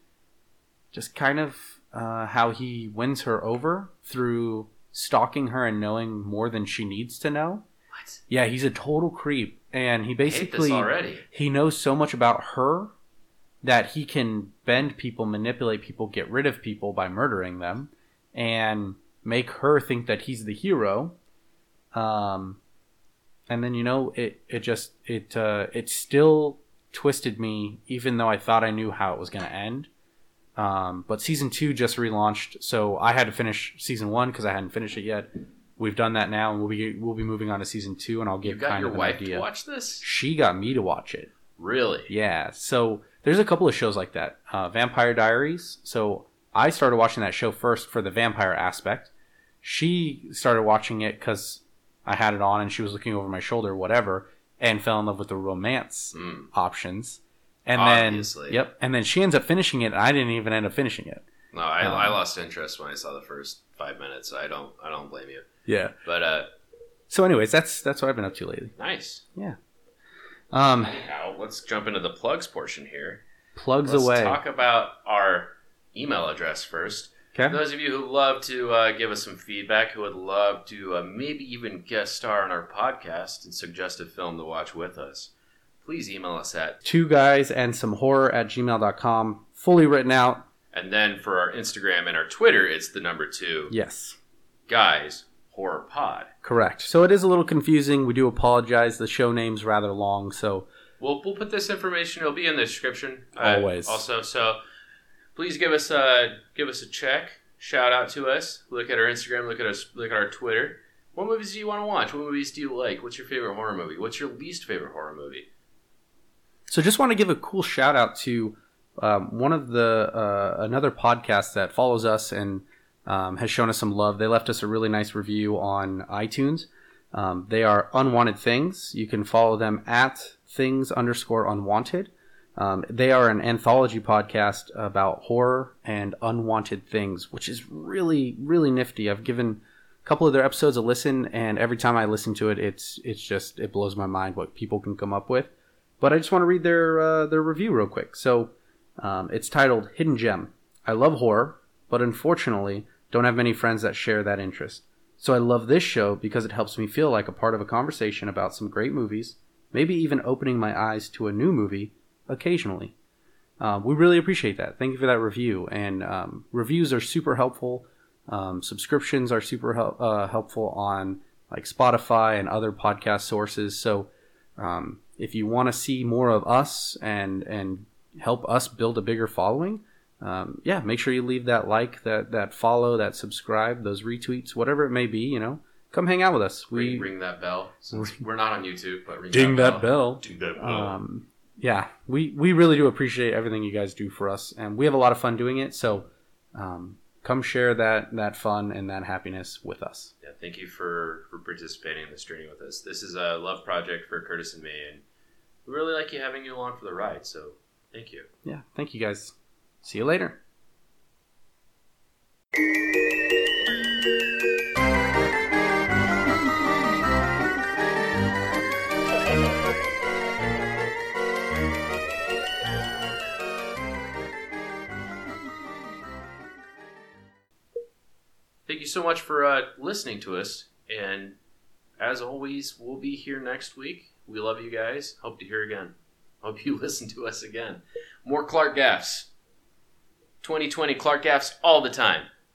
[SPEAKER 1] just kind of uh, how he wins her over through stalking her and knowing more than she needs to know.
[SPEAKER 2] What?
[SPEAKER 1] Yeah, he's a total creep, and he basically he knows so much about her that he can bend people, manipulate people, get rid of people by murdering them, and make her think that he's the hero. Um, and then you know it it just it uh, it still twisted me, even though I thought I knew how it was going to end. Um, but season two just relaunched, so I had to finish season one because I hadn't finished it yet. We've done that now, and we'll be we'll be moving on to season two, and I'll give You
[SPEAKER 2] got
[SPEAKER 1] kind
[SPEAKER 2] your
[SPEAKER 1] of an
[SPEAKER 2] wife
[SPEAKER 1] idea.
[SPEAKER 2] to watch this?
[SPEAKER 1] She got me to watch it.
[SPEAKER 2] Really?
[SPEAKER 1] Yeah. So there's a couple of shows like that. Uh, Vampire Diaries. So I started watching that show first for the vampire aspect. She started watching it because I had it on and she was looking over my shoulder, whatever, and fell in love with the romance
[SPEAKER 2] Mm.
[SPEAKER 1] options. And
[SPEAKER 2] Obviously.
[SPEAKER 1] then, yep. And then she ends up finishing it, and I didn't even end up finishing it.
[SPEAKER 2] No, I,
[SPEAKER 1] Um,
[SPEAKER 2] I lost interest when I saw the first five minutes. So I don't I don't blame you.
[SPEAKER 1] Yeah.
[SPEAKER 2] But uh,
[SPEAKER 1] So, anyways, that's that's what I've been up to lately.
[SPEAKER 2] nice. Yeah.
[SPEAKER 1] Um,
[SPEAKER 2] Now let's jump into the plugs portion here.
[SPEAKER 1] plugs
[SPEAKER 2] Let's
[SPEAKER 1] away.
[SPEAKER 2] talk about our email address first.
[SPEAKER 1] Okay.
[SPEAKER 2] those of you who love to uh, give us some feedback, who would love to uh, maybe even guest star on our podcast and suggest a film to watch with us, please email us at.
[SPEAKER 1] Two guys and some horror at gmail.com. Fully written out.
[SPEAKER 2] And then for our Instagram and our Twitter, it's the number two
[SPEAKER 1] Yes.
[SPEAKER 2] guys horror pod.
[SPEAKER 1] Correct. So it is a little confusing. We do apologize. The show name's rather long, so
[SPEAKER 2] We'll, we'll put this information. It'll be in the description. uh,
[SPEAKER 1] Always.
[SPEAKER 2] also, so please give us a give us a check. Shout out to us. Look at our Instagram. Look at us. Look at our Twitter. What movies do you want to watch? What movies do you like? What's your favorite horror movie? What's your least favorite horror movie?
[SPEAKER 1] so just want to give a cool shout out to um, one of the uh, another podcast that follows us and um, has shown us some love. They left us a really nice review on iTunes. Um, they are Unwanted Things. You can follow them at things underscore unwanted. Um, they are an anthology podcast about horror and unwanted things, which is really, really nifty. I've given a couple of their episodes a listen, and every time I listen to it, it's it's just it blows my mind what people can come up with. But I just want to read their uh, their review real quick. So um, it's titled "Hidden Gem." I love horror, but unfortunately, don't have many friends that share that interest. So I love this show because it helps me feel like a part of a conversation about some great movies, maybe even opening my eyes to a new movie occasionally. Um, we really appreciate that. Thank you for that review. And um, reviews are super helpful. Um, subscriptions are super hel- uh, helpful on like Spotify and other podcast sources. So um, if you want to see more of us and and help us build a bigger following, um, yeah, make sure you leave that like, that that follow, that subscribe, those retweets, whatever it may be. You know, come hang out with us. We
[SPEAKER 2] ring, ring that bell. Since we're not on YouTube, but ring
[SPEAKER 1] ding that bell.
[SPEAKER 3] Do that well.
[SPEAKER 1] Yeah, we we really do appreciate everything you guys do for us, and we have a lot of fun doing it. So, um, come share that that fun and that happiness with us.
[SPEAKER 2] Yeah, thank you for for participating in this journey with us. This is a love project for Curtis and me, and we really like you having you along for the ride. So, thank you.
[SPEAKER 1] Yeah, thank you guys. See you later.
[SPEAKER 2] So much for uh, listening to us, and as always, we'll be here next week. We love you guys. Hope to hear again. Hope you listen to us again. More Clark Gaffs. 2020 Clark Gaffs all the time.